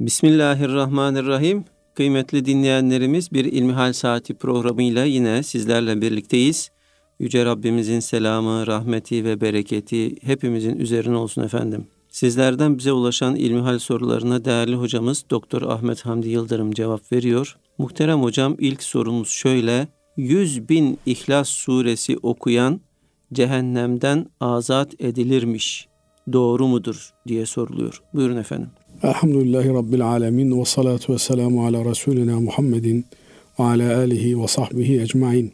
Bismillahirrahmanirrahim. Kıymetli dinleyenlerimiz bir İlmihal Saati programıyla yine sizlerle birlikteyiz. Yüce Rabbimizin selamı, rahmeti ve bereketi hepimizin üzerine olsun efendim. Sizlerden bize ulaşan ilmihal sorularına değerli hocamız Doktor Ahmet Hamdi Yıldırım cevap veriyor. Muhterem hocam ilk sorumuz şöyle. 100 bin İhlas suresi okuyan cehennemden azat edilirmiş. Doğru mudur diye soruluyor. Buyurun efendim. Elhamdülillahi Rabbil alemin ve salatu ve selamu ala Resulina Muhammedin ve ala alihi ve sahbihi ecmain.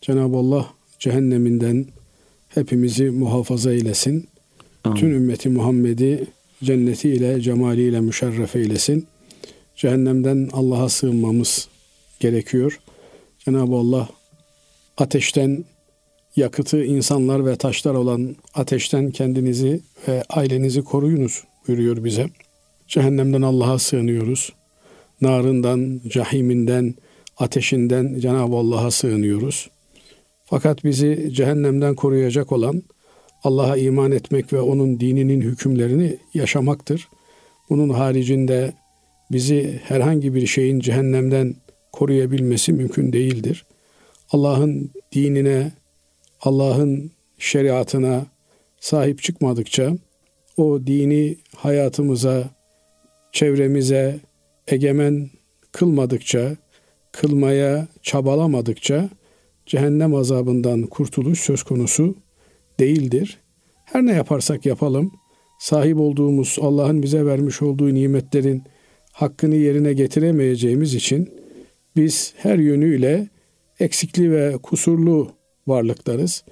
Cenab-ı Allah cehenneminden hepimizi muhafaza eylesin. Amin. Tüm ümmeti Muhammed'i cennetiyle, cemaliyle müşerref eylesin. Cehennemden Allah'a sığınmamız gerekiyor. Cenab-ı Allah ateşten yakıtı insanlar ve taşlar olan ateşten kendinizi ve ailenizi koruyunuz buyuruyor bize. Cehennemden Allah'a sığınıyoruz. Narından, cahiminden, ateşinden Cenab-ı Allah'a sığınıyoruz. Fakat bizi cehennemden koruyacak olan Allah'a iman etmek ve onun dininin hükümlerini yaşamaktır. Bunun haricinde bizi herhangi bir şeyin cehennemden koruyabilmesi mümkün değildir. Allah'ın dinine, Allah'ın şeriatına sahip çıkmadıkça o dini hayatımıza, çevremize egemen kılmadıkça, kılmaya çabalamadıkça cehennem azabından kurtuluş söz konusu değildir. Her ne yaparsak yapalım, sahip olduğumuz Allah'ın bize vermiş olduğu nimetlerin hakkını yerine getiremeyeceğimiz için biz her yönüyle eksikli ve kusurlu varlıklarız.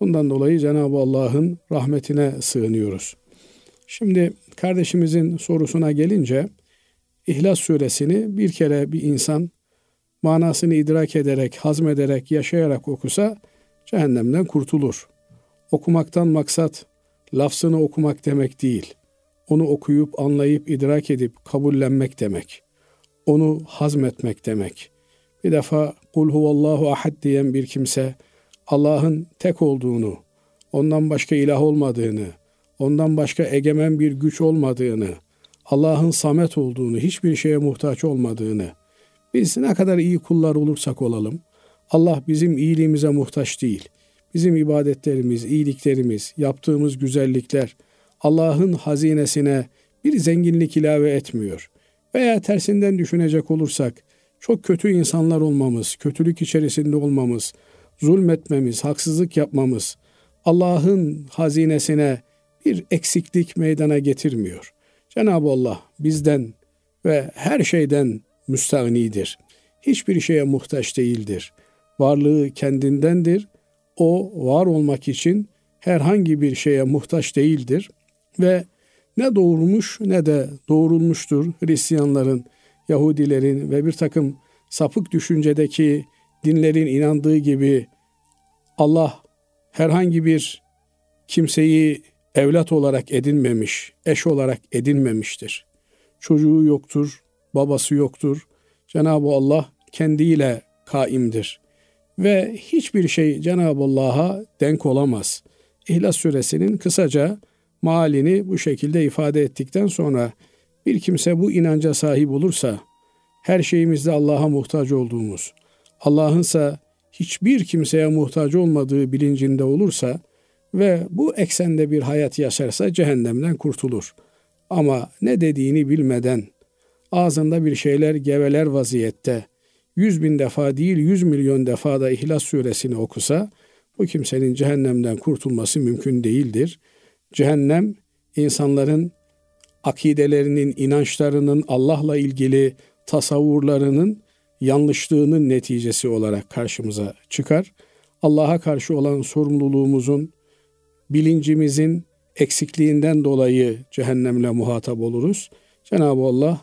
Bundan dolayı Cenab-ı Allah'ın rahmetine sığınıyoruz. Şimdi kardeşimizin sorusuna gelince İhlas suresini bir kere bir insan manasını idrak ederek, hazmederek, yaşayarak okusa cehennemden kurtulur. Okumaktan maksat lafzını okumak demek değil. Onu okuyup, anlayıp, idrak edip kabullenmek demek. Onu hazmetmek demek. Bir defa kul huvallahu ahad diyen bir kimse Allah'ın tek olduğunu, ondan başka ilah olmadığını, ondan başka egemen bir güç olmadığını, Allah'ın samet olduğunu, hiçbir şeye muhtaç olmadığını, biz ne kadar iyi kullar olursak olalım, Allah bizim iyiliğimize muhtaç değil. Bizim ibadetlerimiz, iyiliklerimiz, yaptığımız güzellikler Allah'ın hazinesine bir zenginlik ilave etmiyor. Veya tersinden düşünecek olursak, çok kötü insanlar olmamız, kötülük içerisinde olmamız, zulmetmemiz, haksızlık yapmamız Allah'ın hazinesine bir eksiklik meydana getirmiyor. Cenab-ı Allah bizden ve her şeyden müstahnidir. Hiçbir şeye muhtaç değildir. Varlığı kendindendir. O var olmak için herhangi bir şeye muhtaç değildir ve ne doğurmuş ne de doğrulmuştur Hristiyanların, Yahudilerin ve bir takım sapık düşüncedeki dinlerin inandığı gibi Allah herhangi bir kimseyi evlat olarak edinmemiş, eş olarak edinmemiştir. Çocuğu yoktur, babası yoktur. Cenab-ı Allah kendiyle kaimdir. Ve hiçbir şey Cenab-ı Allah'a denk olamaz. İhlas suresinin kısaca malini bu şekilde ifade ettikten sonra bir kimse bu inanca sahip olursa, her şeyimizde Allah'a muhtaç olduğumuz, Allah'ınsa hiçbir kimseye muhtaç olmadığı bilincinde olursa ve bu eksende bir hayat yaşarsa cehennemden kurtulur. Ama ne dediğini bilmeden ağzında bir şeyler geveler vaziyette yüz bin defa değil yüz milyon defa da İhlas suresini okusa bu kimsenin cehennemden kurtulması mümkün değildir. Cehennem insanların akidelerinin, inançlarının, Allah'la ilgili tasavvurlarının yanlışlığının neticesi olarak karşımıza çıkar. Allah'a karşı olan sorumluluğumuzun, bilincimizin eksikliğinden dolayı cehennemle muhatap oluruz. Cenab-ı Allah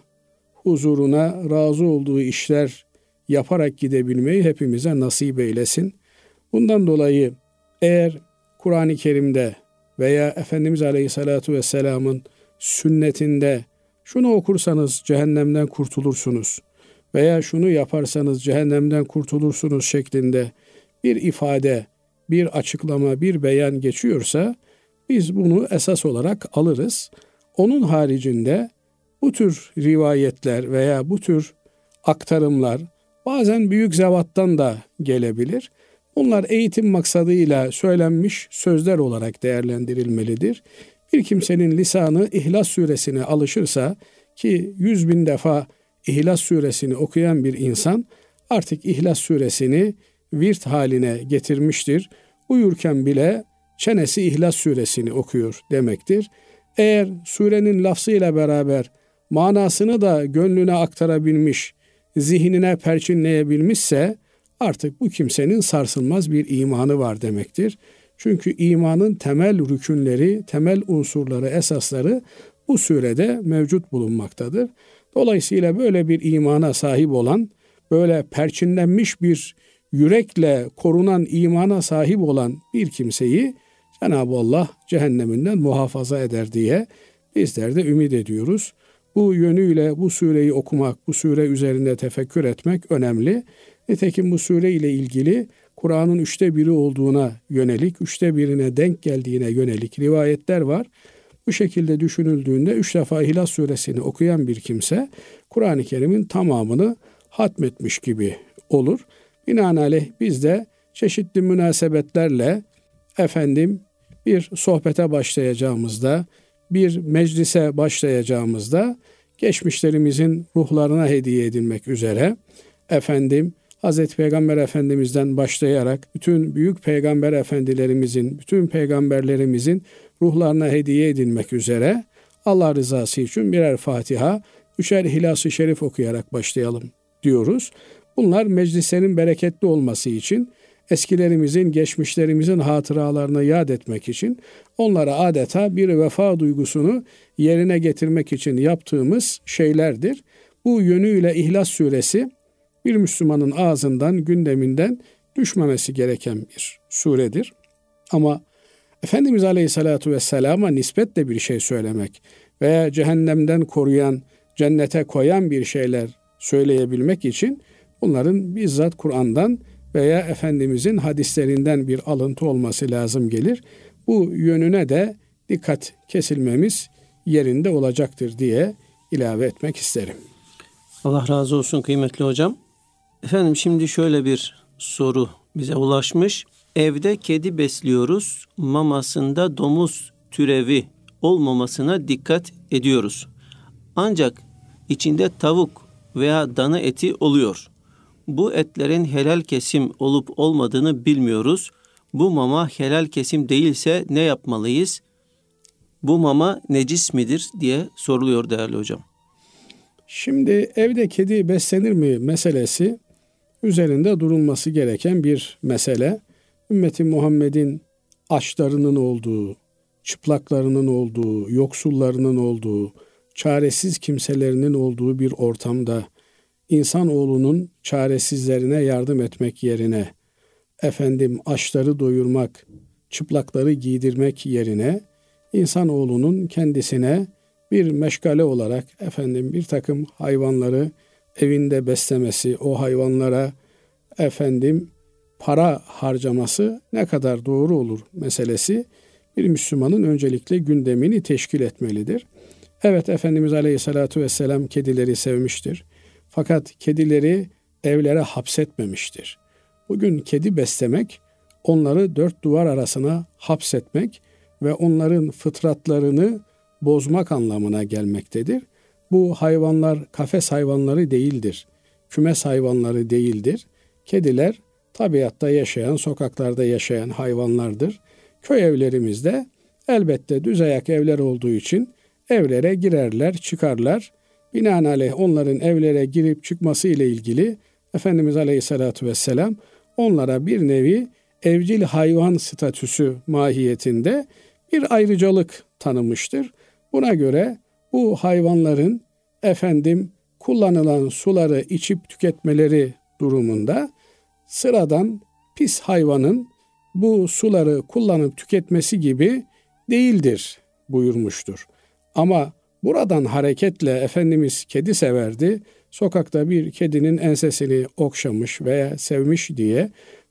huzuruna razı olduğu işler yaparak gidebilmeyi hepimize nasip eylesin. Bundan dolayı eğer Kur'an-ı Kerim'de veya Efendimiz Aleyhisselatü Vesselam'ın sünnetinde şunu okursanız cehennemden kurtulursunuz veya şunu yaparsanız cehennemden kurtulursunuz şeklinde bir ifade, bir açıklama, bir beyan geçiyorsa biz bunu esas olarak alırız. Onun haricinde bu tür rivayetler veya bu tür aktarımlar bazen büyük zevattan da gelebilir. Bunlar eğitim maksadıyla söylenmiş sözler olarak değerlendirilmelidir. Bir kimsenin lisanı İhlas suresine alışırsa ki yüz bin defa İhlas suresini okuyan bir insan artık İhlas suresini virt haline getirmiştir. Uyurken bile çenesi İhlas suresini okuyor demektir. Eğer surenin lafzıyla beraber manasını da gönlüne aktarabilmiş, zihnine perçinleyebilmişse artık bu kimsenin sarsılmaz bir imanı var demektir. Çünkü imanın temel rükünleri, temel unsurları, esasları bu surede mevcut bulunmaktadır. Dolayısıyla böyle bir imana sahip olan, böyle perçinlenmiş bir yürekle korunan imana sahip olan bir kimseyi Cenab-ı Allah cehenneminden muhafaza eder diye bizler de ümit ediyoruz. Bu yönüyle bu sureyi okumak, bu sure üzerinde tefekkür etmek önemli. Nitekim bu sure ile ilgili Kur'an'ın üçte biri olduğuna yönelik, üçte birine denk geldiğine yönelik rivayetler var. Bu şekilde düşünüldüğünde üç defa İhlas suresini okuyan bir kimse Kur'an-ı Kerim'in tamamını hatmetmiş gibi olur. Binaenaleyh biz de çeşitli münasebetlerle efendim bir sohbete başlayacağımızda, bir meclise başlayacağımızda geçmişlerimizin ruhlarına hediye edilmek üzere efendim Hazreti Peygamber Efendimiz'den başlayarak bütün büyük peygamber efendilerimizin, bütün peygamberlerimizin ruhlarına hediye edilmek üzere Allah rızası için birer Fatiha, üçer Hilas-ı Şerif okuyarak başlayalım diyoruz. Bunlar meclislerin bereketli olması için, eskilerimizin, geçmişlerimizin hatıralarını yad etmek için, onlara adeta bir vefa duygusunu yerine getirmek için yaptığımız şeylerdir. Bu yönüyle İhlas Suresi bir Müslümanın ağzından, gündeminden düşmemesi gereken bir suredir. Ama Efendimiz Aleyhisselatü Vesselam'a nispetle bir şey söylemek veya cehennemden koruyan, cennete koyan bir şeyler söyleyebilmek için bunların bizzat Kur'an'dan veya Efendimizin hadislerinden bir alıntı olması lazım gelir. Bu yönüne de dikkat kesilmemiz yerinde olacaktır diye ilave etmek isterim. Allah razı olsun kıymetli hocam. Efendim şimdi şöyle bir soru bize ulaşmış. Evde kedi besliyoruz. Mamasında domuz türevi olmamasına dikkat ediyoruz. Ancak içinde tavuk veya dana eti oluyor. Bu etlerin helal kesim olup olmadığını bilmiyoruz. Bu mama helal kesim değilse ne yapmalıyız? Bu mama necis midir diye soruluyor değerli hocam. Şimdi evde kedi beslenir mi meselesi üzerinde durulması gereken bir mesele. Ümmeti Muhammed'in açlarının olduğu, çıplaklarının olduğu, yoksullarının olduğu, çaresiz kimselerinin olduğu bir ortamda insanoğlunun çaresizlerine yardım etmek yerine efendim açları doyurmak, çıplakları giydirmek yerine insanoğlunun kendisine bir meşgale olarak efendim bir takım hayvanları evinde beslemesi, o hayvanlara efendim para harcaması ne kadar doğru olur meselesi bir Müslümanın öncelikle gündemini teşkil etmelidir. Evet Efendimiz Aleyhisselatü Vesselam kedileri sevmiştir. Fakat kedileri evlere hapsetmemiştir. Bugün kedi beslemek, onları dört duvar arasına hapsetmek ve onların fıtratlarını bozmak anlamına gelmektedir. Bu hayvanlar kafes hayvanları değildir. Kümes hayvanları değildir. Kediler tabiatta yaşayan, sokaklarda yaşayan hayvanlardır. Köy evlerimizde elbette düz ayak evler olduğu için evlere girerler, çıkarlar. Binaenaleyh onların evlere girip çıkması ile ilgili Efendimiz Aleyhisselatü Vesselam onlara bir nevi evcil hayvan statüsü mahiyetinde bir ayrıcalık tanımıştır. Buna göre bu hayvanların efendim kullanılan suları içip tüketmeleri durumunda sıradan pis hayvanın bu suları kullanıp tüketmesi gibi değildir buyurmuştur. Ama buradan hareketle Efendimiz kedi severdi. Sokakta bir kedinin ensesini okşamış veya sevmiş diye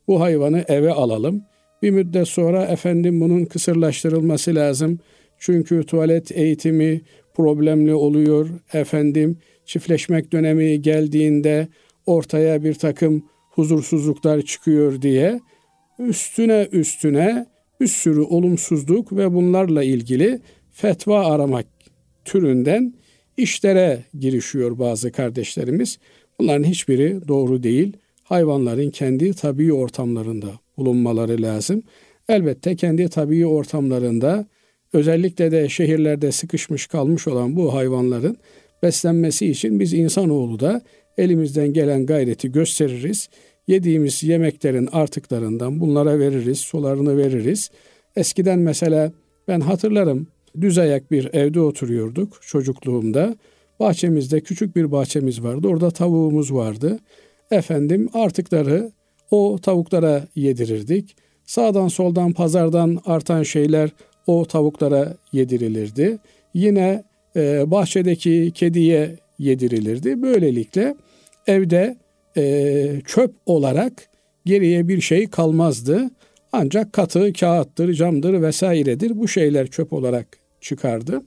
bu hayvanı eve alalım. Bir müddet sonra efendim bunun kısırlaştırılması lazım. Çünkü tuvalet eğitimi, problemli oluyor. Efendim çiftleşmek dönemi geldiğinde ortaya bir takım huzursuzluklar çıkıyor diye üstüne üstüne bir sürü olumsuzluk ve bunlarla ilgili fetva aramak türünden işlere girişiyor bazı kardeşlerimiz. Bunların hiçbiri doğru değil. Hayvanların kendi tabii ortamlarında bulunmaları lazım. Elbette kendi tabii ortamlarında özellikle de şehirlerde sıkışmış kalmış olan bu hayvanların beslenmesi için biz insanoğlu da elimizden gelen gayreti gösteririz. Yediğimiz yemeklerin artıklarından bunlara veririz, sularını veririz. Eskiden mesela ben hatırlarım düz ayak bir evde oturuyorduk çocukluğumda. Bahçemizde küçük bir bahçemiz vardı. Orada tavuğumuz vardı. Efendim artıkları o tavuklara yedirirdik. Sağdan soldan pazardan artan şeyler o tavuklara yedirilirdi. Yine e, bahçedeki kediye yedirilirdi. Böylelikle evde e, çöp olarak geriye bir şey kalmazdı. Ancak katı, kağıttır, camdır vesairedir. Bu şeyler çöp olarak çıkardı.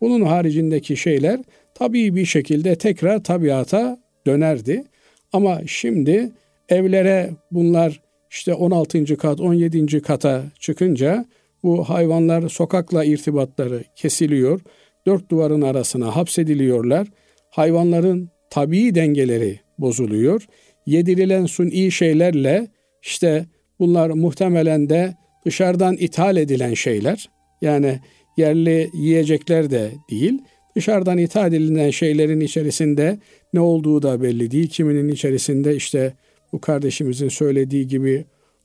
Bunun haricindeki şeyler tabii bir şekilde tekrar tabiata dönerdi. Ama şimdi evlere bunlar işte 16. kat, 17. kata çıkınca bu hayvanlar sokakla irtibatları kesiliyor. Dört duvarın arasına hapsediliyorlar. Hayvanların tabii dengeleri bozuluyor. Yedirilen suni şeylerle işte bunlar muhtemelen de dışarıdan ithal edilen şeyler. Yani yerli yiyecekler de değil. Dışarıdan ithal edilen şeylerin içerisinde ne olduğu da belli değil. Kiminin içerisinde işte bu kardeşimizin söylediği gibi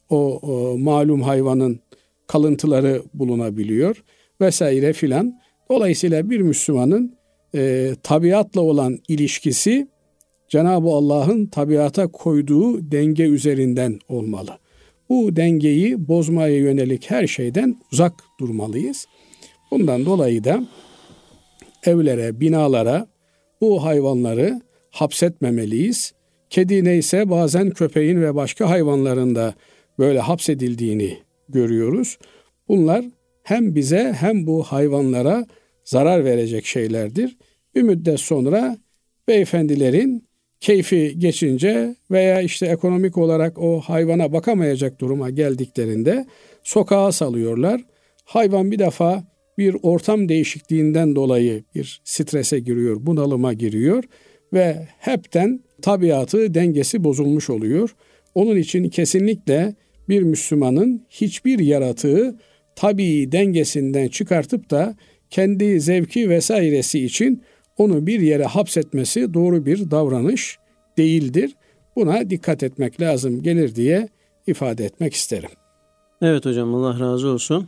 o, o malum hayvanın kalıntıları bulunabiliyor vesaire filan. Dolayısıyla bir Müslümanın e, tabiatla olan ilişkisi Cenab-ı Allah'ın tabiata koyduğu denge üzerinden olmalı. Bu dengeyi bozmaya yönelik her şeyden uzak durmalıyız. Bundan dolayı da evlere, binalara bu hayvanları hapsetmemeliyiz. Kedi neyse bazen köpeğin ve başka hayvanların da böyle hapsedildiğini görüyoruz. Bunlar hem bize hem bu hayvanlara zarar verecek şeylerdir. Bir müddet sonra beyefendilerin keyfi geçince veya işte ekonomik olarak o hayvana bakamayacak duruma geldiklerinde sokağa salıyorlar. Hayvan bir defa bir ortam değişikliğinden dolayı bir strese giriyor, bunalıma giriyor ve hepten tabiatı dengesi bozulmuş oluyor. Onun için kesinlikle bir Müslümanın hiçbir yaratığı tabii dengesinden çıkartıp da kendi zevki vesairesi için onu bir yere hapsetmesi doğru bir davranış değildir. Buna dikkat etmek lazım gelir diye ifade etmek isterim. Evet hocam Allah razı olsun.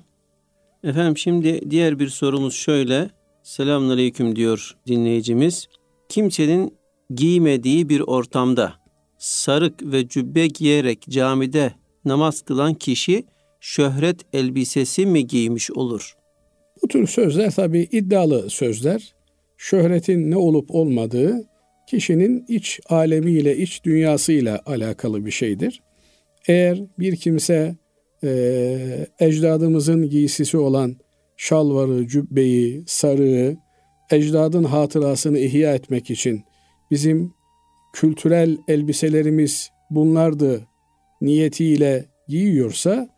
Efendim şimdi diğer bir sorumuz şöyle. Selamünaleyküm diyor dinleyicimiz. Kimsenin giymediği bir ortamda sarık ve cübbe giyerek camide namaz kılan kişi şöhret elbisesi mi giymiş olur? Bu tür sözler tabi iddialı sözler. Şöhretin ne olup olmadığı kişinin iç alemiyle, iç dünyasıyla alakalı bir şeydir. Eğer bir kimse e, ecdadımızın giysisi olan şalvarı, cübbeyi, sarığı, ecdadın hatırasını ihya etmek için bizim kültürel elbiselerimiz bunlardı niyetiyle giyiyorsa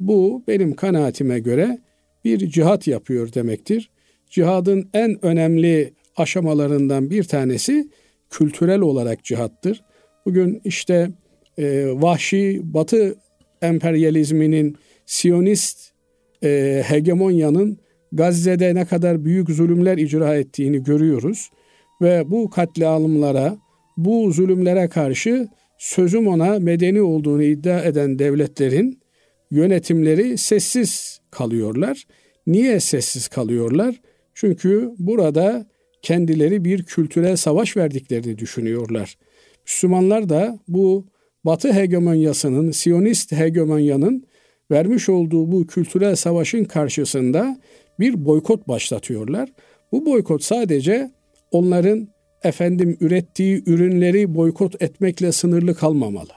bu benim kanaatime göre bir cihat yapıyor demektir. Cihadın en önemli aşamalarından bir tanesi kültürel olarak cihattır. Bugün işte e, vahşi batı emperyalizminin, Siyonist e, hegemonyanın Gazze'de ne kadar büyük zulümler icra ettiğini görüyoruz. Ve bu katliamlara, bu zulümlere karşı sözüm ona medeni olduğunu iddia eden devletlerin yönetimleri sessiz kalıyorlar. Niye sessiz kalıyorlar? Çünkü burada kendileri bir kültürel savaş verdiklerini düşünüyorlar. Müslümanlar da bu Batı hegemonyasının, Siyonist hegemonyanın vermiş olduğu bu kültürel savaşın karşısında bir boykot başlatıyorlar. Bu boykot sadece onların efendim ürettiği ürünleri boykot etmekle sınırlı kalmamalı.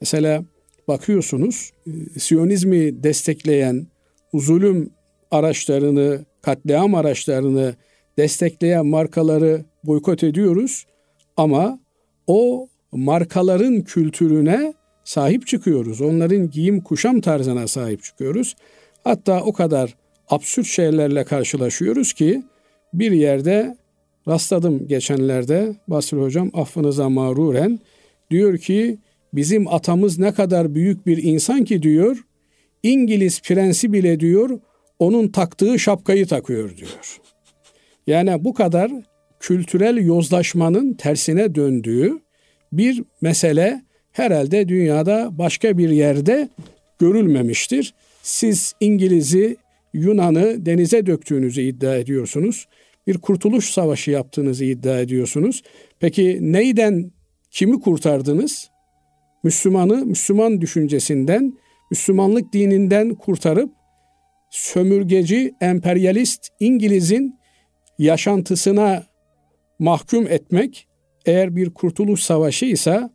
Mesela bakıyorsunuz e, Siyonizmi destekleyen zulüm araçlarını, katliam araçlarını destekleyen markaları boykot ediyoruz ama o markaların kültürüne sahip çıkıyoruz. Onların giyim kuşam tarzına sahip çıkıyoruz. Hatta o kadar absürt şeylerle karşılaşıyoruz ki bir yerde rastladım geçenlerde Basri Hocam affınıza mağruren diyor ki bizim atamız ne kadar büyük bir insan ki diyor İngiliz prensi bile diyor onun taktığı şapkayı takıyor diyor. Yani bu kadar kültürel yozlaşmanın tersine döndüğü bir mesele herhalde dünyada başka bir yerde görülmemiştir. Siz İngiliz'i, Yunan'ı denize döktüğünüzü iddia ediyorsunuz. Bir kurtuluş savaşı yaptığınızı iddia ediyorsunuz. Peki neyden kimi kurtardınız? Müslümanı Müslüman düşüncesinden, Müslümanlık dininden kurtarıp sömürgeci, emperyalist İngiliz'in yaşantısına mahkum etmek eğer bir kurtuluş savaşı ise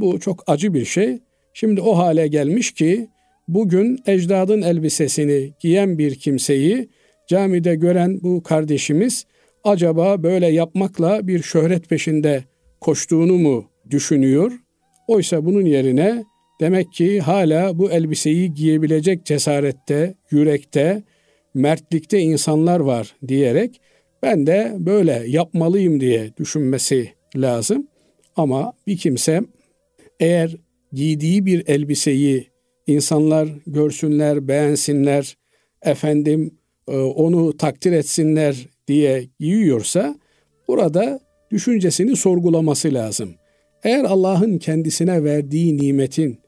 bu çok acı bir şey. Şimdi o hale gelmiş ki bugün ecdadın elbisesini giyen bir kimseyi camide gören bu kardeşimiz acaba böyle yapmakla bir şöhret peşinde koştuğunu mu düşünüyor? Oysa bunun yerine demek ki hala bu elbiseyi giyebilecek cesarette, yürekte, mertlikte insanlar var diyerek ben de böyle yapmalıyım diye düşünmesi lazım. Ama bir kimse eğer giydiği bir elbiseyi insanlar görsünler, beğensinler, efendim e, onu takdir etsinler diye giyiyorsa burada düşüncesini sorgulaması lazım. Eğer Allah'ın kendisine verdiği nimetin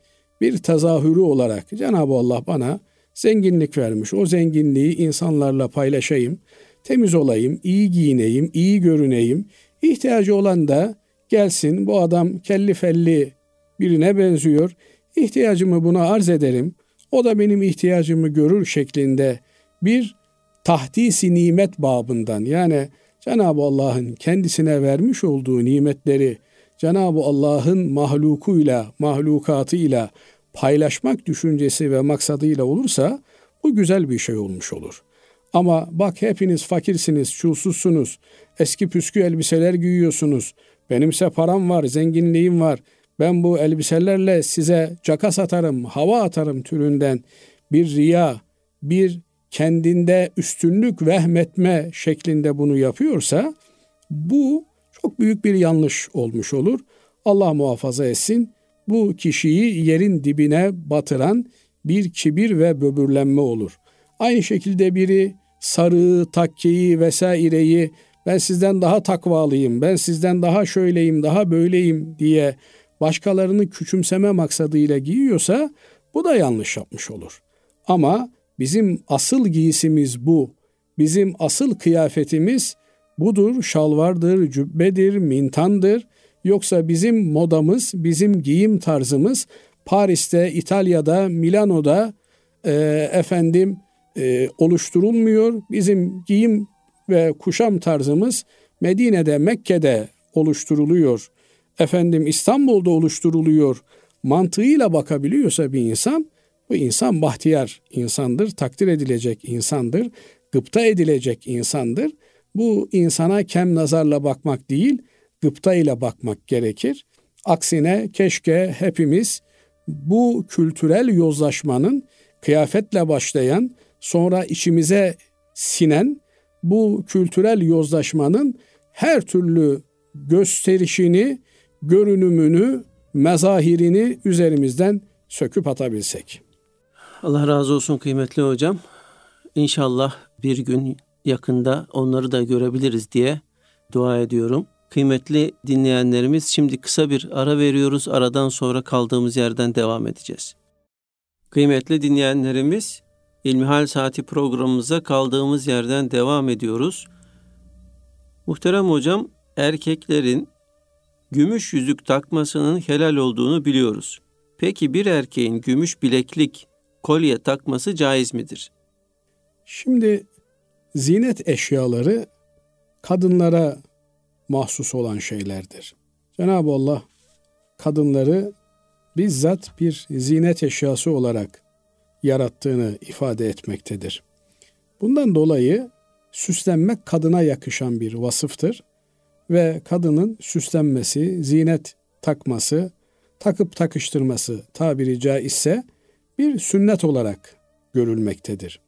bir tezahürü olarak Cenab-ı Allah bana zenginlik vermiş. O zenginliği insanlarla paylaşayım, temiz olayım, iyi giyineyim, iyi görüneyim. İhtiyacı olan da gelsin bu adam kelli felli birine benziyor. İhtiyacımı buna arz ederim. O da benim ihtiyacımı görür şeklinde bir tahdisi nimet babından yani Cenab-ı Allah'ın kendisine vermiş olduğu nimetleri Cenab-ı Allah'ın mahlukuyla, mahlukatıyla paylaşmak düşüncesi ve maksadıyla olursa bu güzel bir şey olmuş olur. Ama bak hepiniz fakirsiniz, çulsuzsunuz, eski püskü elbiseler giyiyorsunuz. Benimse param var, zenginliğim var. Ben bu elbiselerle size caka satarım, hava atarım türünden bir riya, bir kendinde üstünlük vehmetme şeklinde bunu yapıyorsa bu çok büyük bir yanlış olmuş olur. Allah muhafaza etsin. Bu kişiyi yerin dibine batıran bir kibir ve böbürlenme olur. Aynı şekilde biri sarığı, takkeyi vesaireyi ben sizden daha takvalıyım, ben sizden daha şöyleyim, daha böyleyim diye başkalarını küçümseme maksadıyla giyiyorsa bu da yanlış yapmış olur. Ama bizim asıl giysimiz bu. Bizim asıl kıyafetimiz budur, şalvardır, cübbedir, mintandır. Yoksa bizim modamız, bizim giyim tarzımız Paris'te, İtalya'da, Milano'da e, efendim e, oluşturulmuyor. Bizim giyim ve kuşam tarzımız Medine'de, Mekke'de oluşturuluyor. Efendim İstanbul'da oluşturuluyor. Mantığıyla bakabiliyorsa bir insan, bu insan bahtiyar insandır, takdir edilecek insandır, gıpta edilecek insandır. Bu insana kem nazarla bakmak değil, gıpta ile bakmak gerekir. Aksine keşke hepimiz bu kültürel yozlaşmanın kıyafetle başlayan, sonra içimize sinen bu kültürel yozlaşmanın her türlü gösterişini, görünümünü, mezahirini üzerimizden söküp atabilsek. Allah razı olsun kıymetli hocam. İnşallah bir gün yakında onları da görebiliriz diye dua ediyorum. Kıymetli dinleyenlerimiz şimdi kısa bir ara veriyoruz. Aradan sonra kaldığımız yerden devam edeceğiz. Kıymetli dinleyenlerimiz İlmihal Saati programımıza kaldığımız yerden devam ediyoruz. Muhterem hocam, erkeklerin gümüş yüzük takmasının helal olduğunu biliyoruz. Peki bir erkeğin gümüş bileklik, kolye takması caiz midir? Şimdi zinet eşyaları kadınlara mahsus olan şeylerdir. Cenab-ı Allah kadınları bizzat bir zinet eşyası olarak yarattığını ifade etmektedir. Bundan dolayı süslenmek kadına yakışan bir vasıftır. Ve kadının süslenmesi, zinet takması, takıp takıştırması tabiri caizse bir sünnet olarak görülmektedir.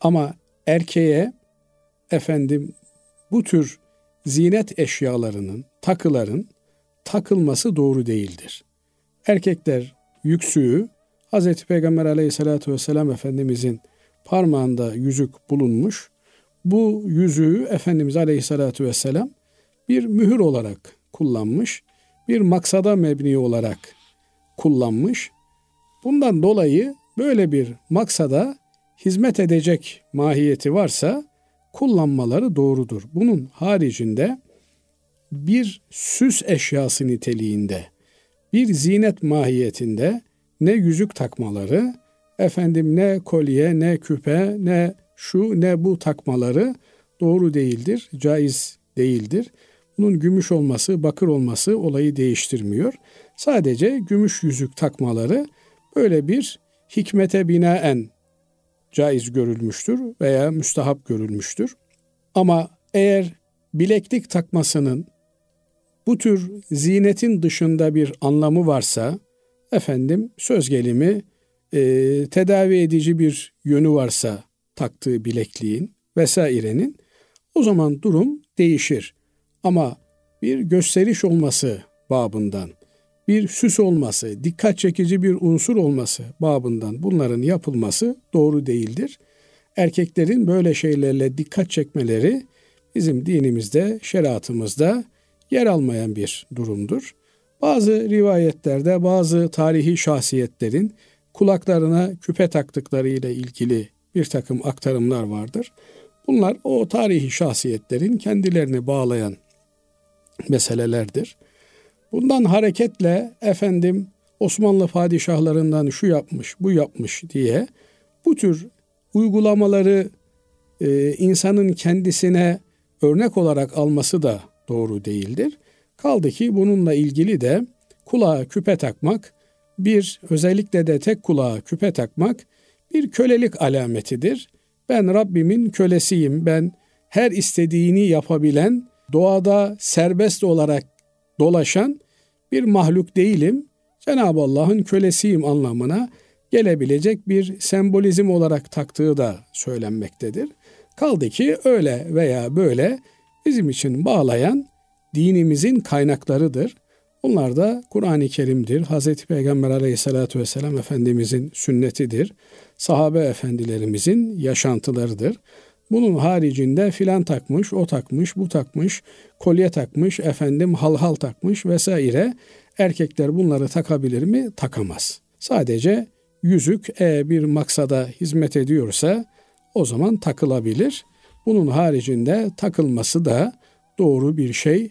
Ama erkeğe efendim bu tür zinet eşyalarının, takıların takılması doğru değildir. Erkekler yüksüğü Hz. Peygamber aleyhissalatü vesselam Efendimizin parmağında yüzük bulunmuş. Bu yüzüğü Efendimiz aleyhissalatü vesselam bir mühür olarak kullanmış. Bir maksada mebni olarak kullanmış. Bundan dolayı böyle bir maksada hizmet edecek mahiyeti varsa kullanmaları doğrudur. Bunun haricinde bir süs eşyası niteliğinde, bir zinet mahiyetinde ne yüzük takmaları, efendim ne kolye, ne küpe, ne şu, ne bu takmaları doğru değildir, caiz değildir. Bunun gümüş olması, bakır olması olayı değiştirmiyor. Sadece gümüş yüzük takmaları böyle bir hikmete binaen caiz görülmüştür veya müstahap görülmüştür. Ama eğer bileklik takmasının bu tür zinetin dışında bir anlamı varsa, efendim söz gelimi e, tedavi edici bir yönü varsa taktığı bilekliğin vesairenin o zaman durum değişir. Ama bir gösteriş olması babından, bir süs olması, dikkat çekici bir unsur olması babından bunların yapılması doğru değildir. Erkeklerin böyle şeylerle dikkat çekmeleri bizim dinimizde, şeriatımızda yer almayan bir durumdur. Bazı rivayetlerde bazı tarihi şahsiyetlerin kulaklarına küpe taktıkları ile ilgili bir takım aktarımlar vardır. Bunlar o tarihi şahsiyetlerin kendilerini bağlayan meselelerdir. Bundan hareketle efendim Osmanlı padişahlarından şu yapmış, bu yapmış diye bu tür uygulamaları e, insanın kendisine örnek olarak alması da doğru değildir. Kaldı ki bununla ilgili de kulağa küpe takmak bir özellikle de tek kulağa küpe takmak bir kölelik alametidir. Ben Rabbimin kölesiyim. Ben her istediğini yapabilen, doğada serbest olarak dolaşan bir mahluk değilim. Cenab-ı Allah'ın kölesiyim anlamına gelebilecek bir sembolizm olarak taktığı da söylenmektedir. Kaldı ki öyle veya böyle bizim için bağlayan dinimizin kaynaklarıdır. Bunlar da Kur'an-ı Kerim'dir. Hz. Peygamber aleyhissalatü vesselam Efendimizin sünnetidir. Sahabe efendilerimizin yaşantılarıdır. Bunun haricinde filan takmış, o takmış, bu takmış, kolye takmış, efendim halhal takmış vesaire. Erkekler bunları takabilir mi? Takamaz. Sadece yüzük eğer bir maksada hizmet ediyorsa o zaman takılabilir. Bunun haricinde takılması da doğru bir şey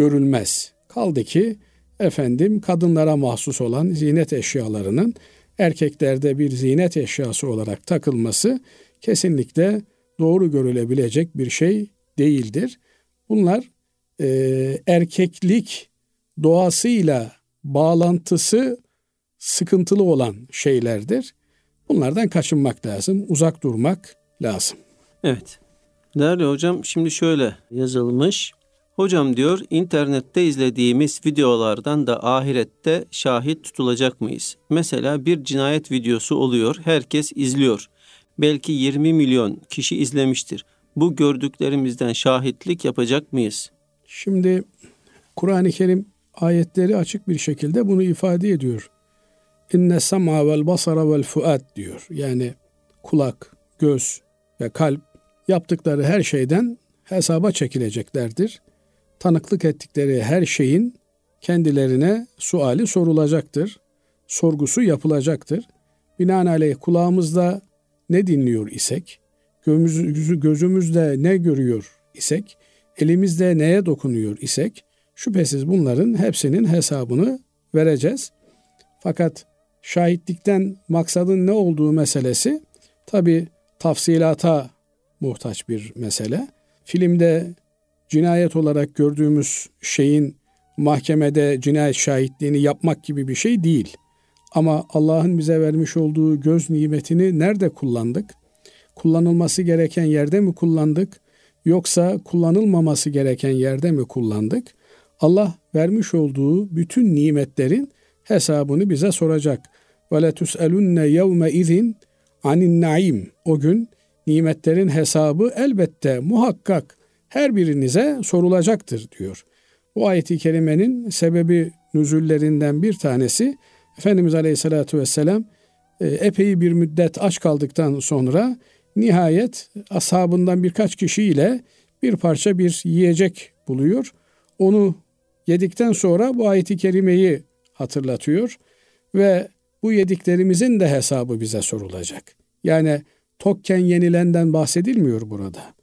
görülmez. Kaldı ki efendim kadınlara mahsus olan zinet eşyalarının erkeklerde bir zinet eşyası olarak takılması kesinlikle doğru görülebilecek bir şey değildir. Bunlar e, erkeklik doğasıyla bağlantısı sıkıntılı olan şeylerdir. Bunlardan kaçınmak lazım, uzak durmak lazım. Evet. Değerli hocam şimdi şöyle yazılmış. Hocam diyor internette izlediğimiz videolardan da ahirette şahit tutulacak mıyız? Mesela bir cinayet videosu oluyor, herkes izliyor. Belki 20 milyon kişi izlemiştir. Bu gördüklerimizden şahitlik yapacak mıyız? Şimdi Kur'an-ı Kerim ayetleri açık bir şekilde bunu ifade ediyor. İnne sam'a vel basara vel fuad diyor. Yani kulak, göz ve kalp yaptıkları her şeyden hesaba çekileceklerdir tanıklık ettikleri her şeyin kendilerine suali sorulacaktır. Sorgusu yapılacaktır. Binaenaleyh kulağımızda ne dinliyor isek, gözümüzde ne görüyor isek, elimizde neye dokunuyor isek, şüphesiz bunların hepsinin hesabını vereceğiz. Fakat şahitlikten maksadın ne olduğu meselesi tabi tafsilata muhtaç bir mesele. Filmde cinayet olarak gördüğümüz şeyin mahkemede cinayet şahitliğini yapmak gibi bir şey değil. Ama Allah'ın bize vermiş olduğu göz nimetini nerede kullandık? Kullanılması gereken yerde mi kullandık? yoksa kullanılmaması gereken yerde mi kullandık? Allah vermiş olduğu bütün nimetlerin hesabını bize soracak. La tusalunne yevme izin anin naim. O gün nimetlerin hesabı elbette muhakkak her birinize sorulacaktır diyor. Bu ayeti kerimenin sebebi nüzullerinden bir tanesi Efendimiz Aleyhisselatü Vesselam e, epey bir müddet aç kaldıktan sonra nihayet ashabından birkaç kişiyle bir parça bir yiyecek buluyor. Onu yedikten sonra bu ayeti kerimeyi hatırlatıyor ve bu yediklerimizin de hesabı bize sorulacak. Yani tokken yenilenden bahsedilmiyor burada.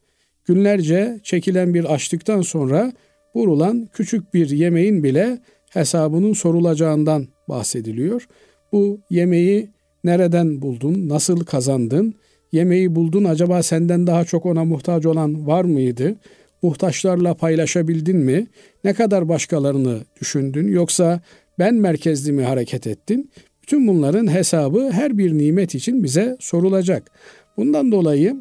Günlerce çekilen bir açlıktan sonra vurulan küçük bir yemeğin bile hesabının sorulacağından bahsediliyor. Bu yemeği nereden buldun, nasıl kazandın, yemeği buldun acaba senden daha çok ona muhtaç olan var mıydı? Muhtaçlarla paylaşabildin mi? Ne kadar başkalarını düşündün yoksa ben merkezli mi hareket ettin? Bütün bunların hesabı her bir nimet için bize sorulacak. Bundan dolayı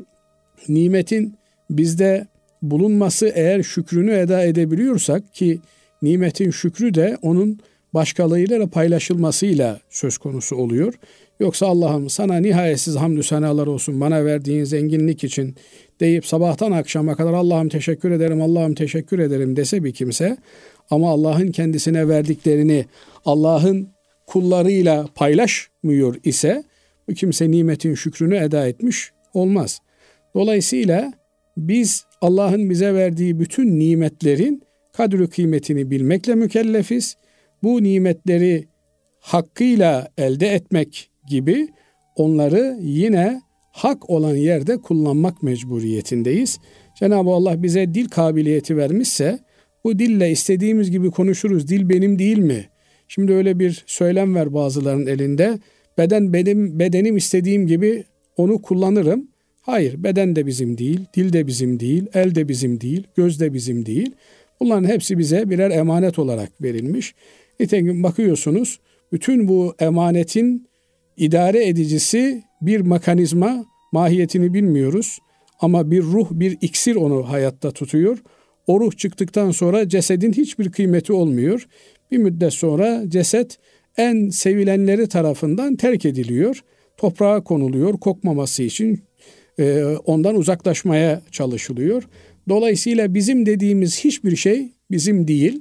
nimetin bizde bulunması eğer şükrünü eda edebiliyorsak ki nimetin şükrü de onun başkalarıyla paylaşılmasıyla söz konusu oluyor. Yoksa Allah'ım sana nihayetsiz hamdü senalar olsun bana verdiğin zenginlik için deyip sabahtan akşama kadar Allah'ım teşekkür ederim, Allah'ım teşekkür ederim dese bir kimse ama Allah'ın kendisine verdiklerini Allah'ın kullarıyla paylaşmıyor ise bu kimse nimetin şükrünü eda etmiş olmaz. Dolayısıyla biz Allah'ın bize verdiği bütün nimetlerin kadri kıymetini bilmekle mükellefiz. Bu nimetleri hakkıyla elde etmek gibi onları yine hak olan yerde kullanmak mecburiyetindeyiz. Cenab-ı Allah bize dil kabiliyeti vermişse bu dille istediğimiz gibi konuşuruz. Dil benim değil mi? Şimdi öyle bir söylem ver bazılarının elinde. Beden benim bedenim istediğim gibi onu kullanırım. Hayır, beden de bizim değil, dil de bizim değil, el de bizim değil, göz de bizim değil. Bunların hepsi bize birer emanet olarak verilmiş. Nitekim bakıyorsunuz bütün bu emanetin idare edicisi bir mekanizma mahiyetini bilmiyoruz ama bir ruh bir iksir onu hayatta tutuyor. O ruh çıktıktan sonra cesedin hiçbir kıymeti olmuyor. Bir müddet sonra ceset en sevilenleri tarafından terk ediliyor. Toprağa konuluyor kokmaması için e, ondan uzaklaşmaya çalışılıyor. Dolayısıyla bizim dediğimiz hiçbir şey bizim değil.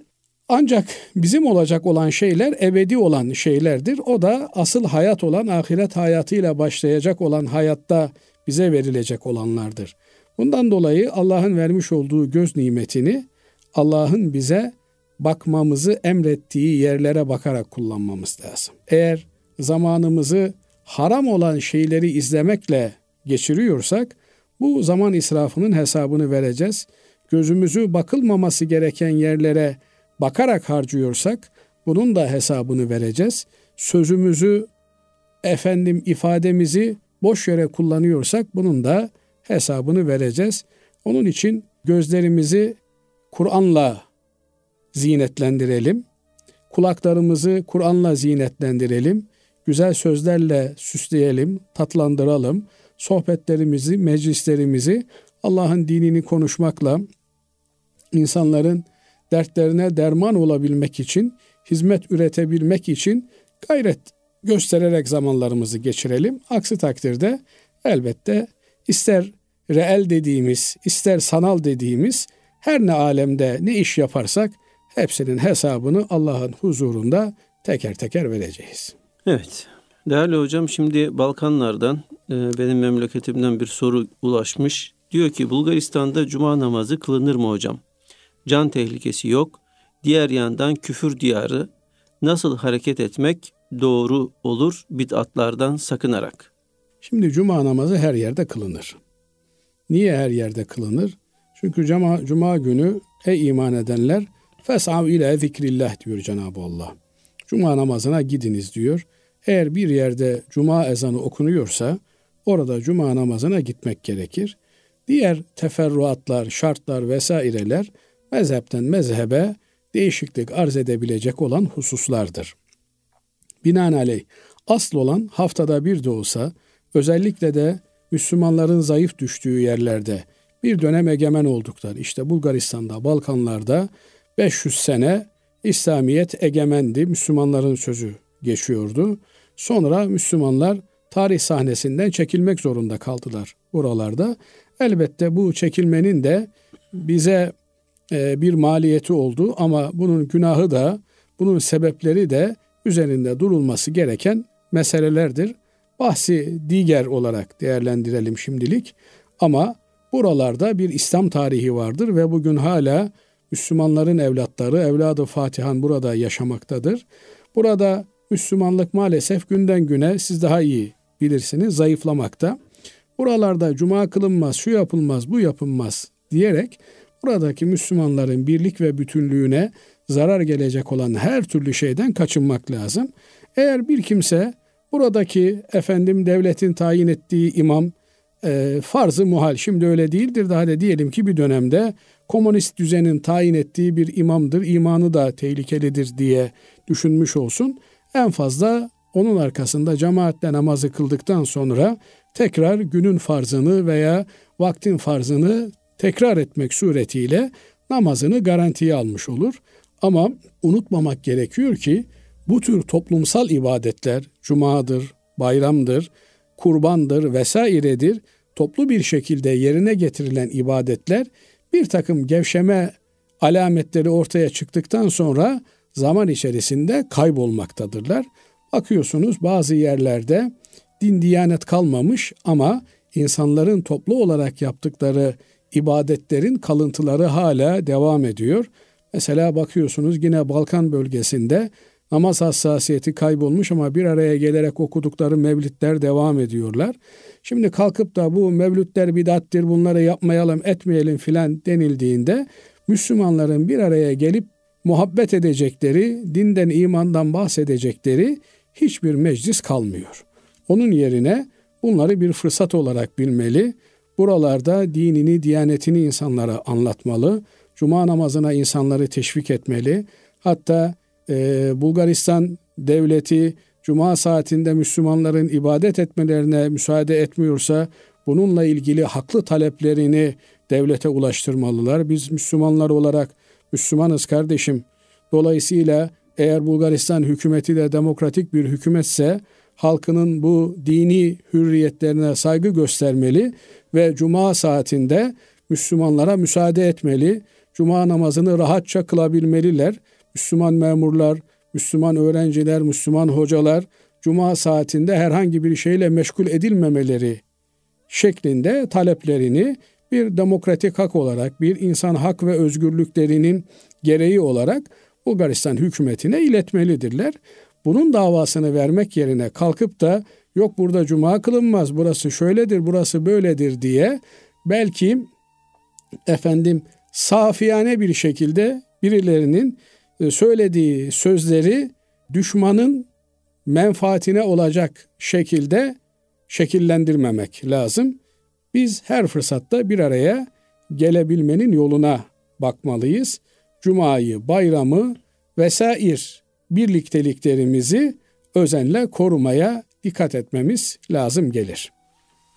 Ancak bizim olacak olan şeyler ebedi olan şeylerdir. O da asıl hayat olan ahiret hayatıyla başlayacak olan hayatta bize verilecek olanlardır. Bundan dolayı Allah'ın vermiş olduğu göz nimetini Allah'ın bize bakmamızı emrettiği yerlere bakarak kullanmamız lazım. Eğer zamanımızı haram olan şeyleri izlemekle geçiriyorsak bu zaman israfının hesabını vereceğiz. Gözümüzü bakılmaması gereken yerlere bakarak harcıyorsak bunun da hesabını vereceğiz. Sözümüzü efendim ifademizi boş yere kullanıyorsak bunun da hesabını vereceğiz. Onun için gözlerimizi Kur'an'la zinetlendirelim. Kulaklarımızı Kur'an'la zinetlendirelim. Güzel sözlerle süsleyelim, tatlandıralım. Sohbetlerimizi, meclislerimizi Allah'ın dinini konuşmakla, insanların dertlerine derman olabilmek için, hizmet üretebilmek için gayret göstererek zamanlarımızı geçirelim. Aksi takdirde elbette ister reel dediğimiz, ister sanal dediğimiz her ne alemde ne iş yaparsak hepsinin hesabını Allah'ın huzurunda teker teker vereceğiz. Evet. Değerli hocam şimdi Balkanlardan benim memleketimden bir soru ulaşmış. Diyor ki Bulgaristan'da cuma namazı kılınır mı hocam? Can tehlikesi yok. Diğer yandan küfür diyarı nasıl hareket etmek doğru olur bid'atlardan sakınarak? Şimdi cuma namazı her yerde kılınır. Niye her yerde kılınır? Çünkü cuma, cuma günü ey iman edenler fesav ile zikrillah diyor Cenab-ı Allah. Cuma namazına gidiniz diyor. Eğer bir yerde cuma ezanı okunuyorsa orada cuma namazına gitmek gerekir. Diğer teferruatlar, şartlar vesaireler mezhepten mezhebe değişiklik arz edebilecek olan hususlardır. Binaenaleyh asıl olan haftada bir de olsa özellikle de Müslümanların zayıf düştüğü yerlerde bir dönem egemen oldukları. İşte Bulgaristan'da, Balkanlarda 500 sene İslamiyet egemendi. Müslümanların sözü geçiyordu. Sonra Müslümanlar tarih sahnesinden çekilmek zorunda kaldılar buralarda. Elbette bu çekilmenin de bize e, bir maliyeti oldu ama bunun günahı da bunun sebepleri de üzerinde durulması gereken meselelerdir. Bahsi diğer olarak değerlendirelim şimdilik ama buralarda bir İslam tarihi vardır ve bugün hala Müslümanların evlatları, evladı Fatihan burada yaşamaktadır. Burada Müslümanlık maalesef günden güne siz daha iyi bilirsiniz zayıflamakta. Buralarda cuma kılınmaz, şu yapılmaz, bu yapılmaz diyerek buradaki Müslümanların birlik ve bütünlüğüne zarar gelecek olan her türlü şeyden kaçınmak lazım. Eğer bir kimse buradaki efendim devletin tayin ettiği imam e, farzı muhal şimdi öyle değildir daha da diyelim ki bir dönemde komünist düzenin tayin ettiği bir imamdır imanı da tehlikelidir diye düşünmüş olsun. En fazla onun arkasında cemaatle namazı kıldıktan sonra tekrar günün farzını veya vaktin farzını tekrar etmek suretiyle namazını garantiye almış olur. Ama unutmamak gerekiyor ki bu tür toplumsal ibadetler, cumadır, bayramdır, kurbandır vesairedir, toplu bir şekilde yerine getirilen ibadetler bir takım gevşeme alametleri ortaya çıktıktan sonra zaman içerisinde kaybolmaktadırlar. Bakıyorsunuz bazı yerlerde din diyanet kalmamış ama insanların toplu olarak yaptıkları ibadetlerin kalıntıları hala devam ediyor. Mesela bakıyorsunuz yine Balkan bölgesinde namaz hassasiyeti kaybolmuş ama bir araya gelerek okudukları mevlütler devam ediyorlar. Şimdi kalkıp da bu mevlütler bidattir bunları yapmayalım etmeyelim filan denildiğinde Müslümanların bir araya gelip muhabbet edecekleri, dinden imandan bahsedecekleri hiçbir meclis kalmıyor. Onun yerine bunları bir fırsat olarak bilmeli. Buralarda dinini, diyanetini insanlara anlatmalı. Cuma namazına insanları teşvik etmeli. Hatta e, Bulgaristan devleti Cuma saatinde Müslümanların ibadet etmelerine müsaade etmiyorsa bununla ilgili haklı taleplerini devlete ulaştırmalılar. Biz Müslümanlar olarak Müslümanız kardeşim. Dolayısıyla eğer Bulgaristan hükümeti de demokratik bir hükümetse halkının bu dini hürriyetlerine saygı göstermeli ve cuma saatinde Müslümanlara müsaade etmeli. Cuma namazını rahatça kılabilmeliler. Müslüman memurlar, Müslüman öğrenciler, Müslüman hocalar cuma saatinde herhangi bir şeyle meşgul edilmemeleri şeklinde taleplerini bir demokratik hak olarak, bir insan hak ve özgürlüklerinin gereği olarak Bulgaristan hükümetine iletmelidirler. Bunun davasını vermek yerine kalkıp da yok burada cuma kılınmaz, burası şöyledir, burası böyledir diye belki efendim safiyane bir şekilde birilerinin e, söylediği sözleri düşmanın menfaatine olacak şekilde şekillendirmemek lazım. Biz her fırsatta bir araya gelebilmenin yoluna bakmalıyız. Cuma'yı, bayramı vesair birlikteliklerimizi özenle korumaya dikkat etmemiz lazım gelir.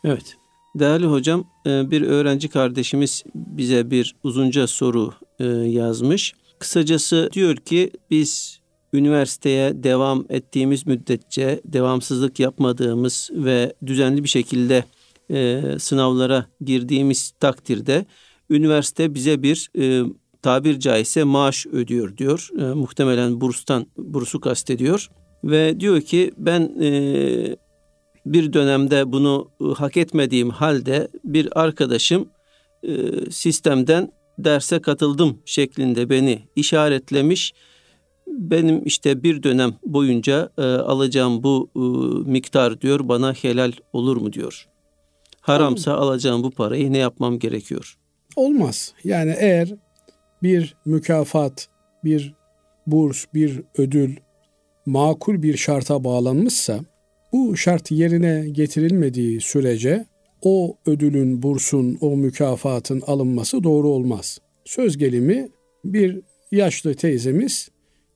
Evet. Değerli hocam, e, bir öğrenci kardeşimiz bize bir uzunca soru e, yazmış. Kısacası diyor ki biz üniversiteye devam ettiğimiz müddetçe devamsızlık yapmadığımız ve düzenli bir şekilde e, sınavlara girdiğimiz takdirde üniversite bize bir tabir caizse maaş ödüyor diyor. E, muhtemelen burstan bursu kastediyor ve diyor ki ben e, bir dönemde bunu e, hak etmediğim halde bir arkadaşım e, sistemden derse katıldım şeklinde beni işaretlemiş. Benim işte bir dönem boyunca e, alacağım bu e, miktar diyor bana helal olur mu diyor. Haramsa alacağım bu parayı ne yapmam gerekiyor? Olmaz. Yani eğer bir mükafat, bir burs, bir ödül makul bir şarta bağlanmışsa bu şart yerine getirilmediği sürece o ödülün, bursun, o mükafatın alınması doğru olmaz. Söz gelimi bir yaşlı teyzemiz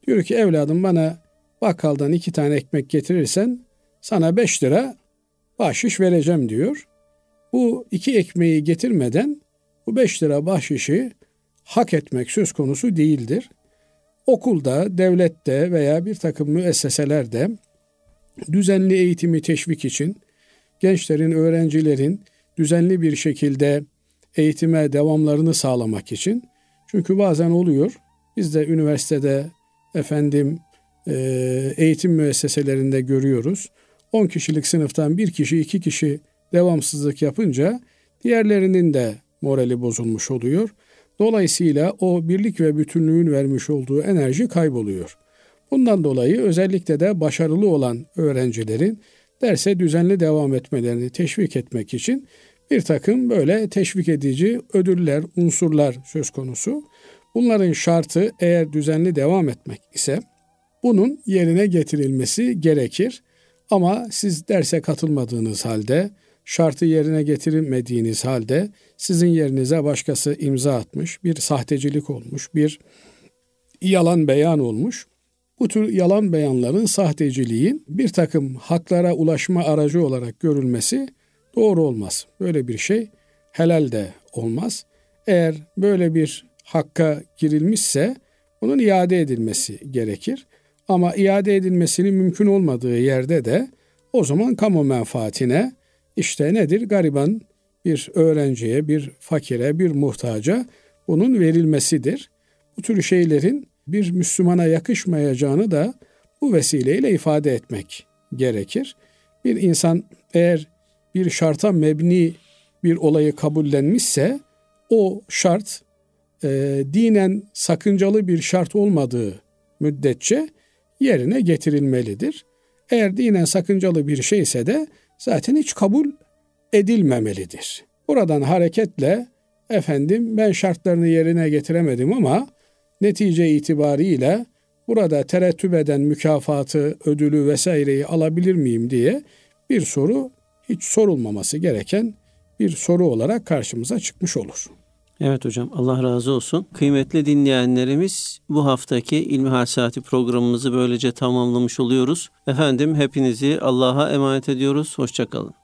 diyor ki evladım bana bakkaldan iki tane ekmek getirirsen sana beş lira bahşiş vereceğim diyor. Bu iki ekmeği getirmeden bu 5 lira bahşişi hak etmek söz konusu değildir. Okulda, devlette veya bir takım müesseselerde düzenli eğitimi teşvik için gençlerin, öğrencilerin düzenli bir şekilde eğitime devamlarını sağlamak için çünkü bazen oluyor biz de üniversitede efendim e, eğitim müesseselerinde görüyoruz. 10 kişilik sınıftan bir kişi, iki kişi devamsızlık yapınca diğerlerinin de morali bozulmuş oluyor. Dolayısıyla o birlik ve bütünlüğün vermiş olduğu enerji kayboluyor. Bundan dolayı özellikle de başarılı olan öğrencilerin derse düzenli devam etmelerini teşvik etmek için bir takım böyle teşvik edici ödüller, unsurlar söz konusu. Bunların şartı eğer düzenli devam etmek ise bunun yerine getirilmesi gerekir. Ama siz derse katılmadığınız halde, şartı yerine getirilmediğiniz halde sizin yerinize başkası imza atmış, bir sahtecilik olmuş, bir yalan beyan olmuş. Bu tür yalan beyanların sahteciliğin bir takım haklara ulaşma aracı olarak görülmesi doğru olmaz. Böyle bir şey helal de olmaz. Eğer böyle bir hakka girilmişse onun iade edilmesi gerekir. Ama iade edilmesinin mümkün olmadığı yerde de o zaman kamu menfaatine işte nedir? Gariban bir öğrenciye, bir fakire, bir muhtaca bunun verilmesidir. Bu tür şeylerin bir Müslümana yakışmayacağını da bu vesileyle ifade etmek gerekir. Bir insan eğer bir şarta mebni bir olayı kabullenmişse o şart e, dinen sakıncalı bir şart olmadığı müddetçe yerine getirilmelidir. Eğer dinen sakıncalı bir şeyse de zaten hiç kabul edilmemelidir. Buradan hareketle efendim ben şartlarını yerine getiremedim ama netice itibariyle burada terettüp eden mükafatı, ödülü vesaireyi alabilir miyim diye bir soru hiç sorulmaması gereken bir soru olarak karşımıza çıkmış olur. Evet hocam Allah razı olsun. Kıymetli dinleyenlerimiz bu haftaki İlmihal Saati programımızı böylece tamamlamış oluyoruz. Efendim hepinizi Allah'a emanet ediyoruz. Hoşçakalın.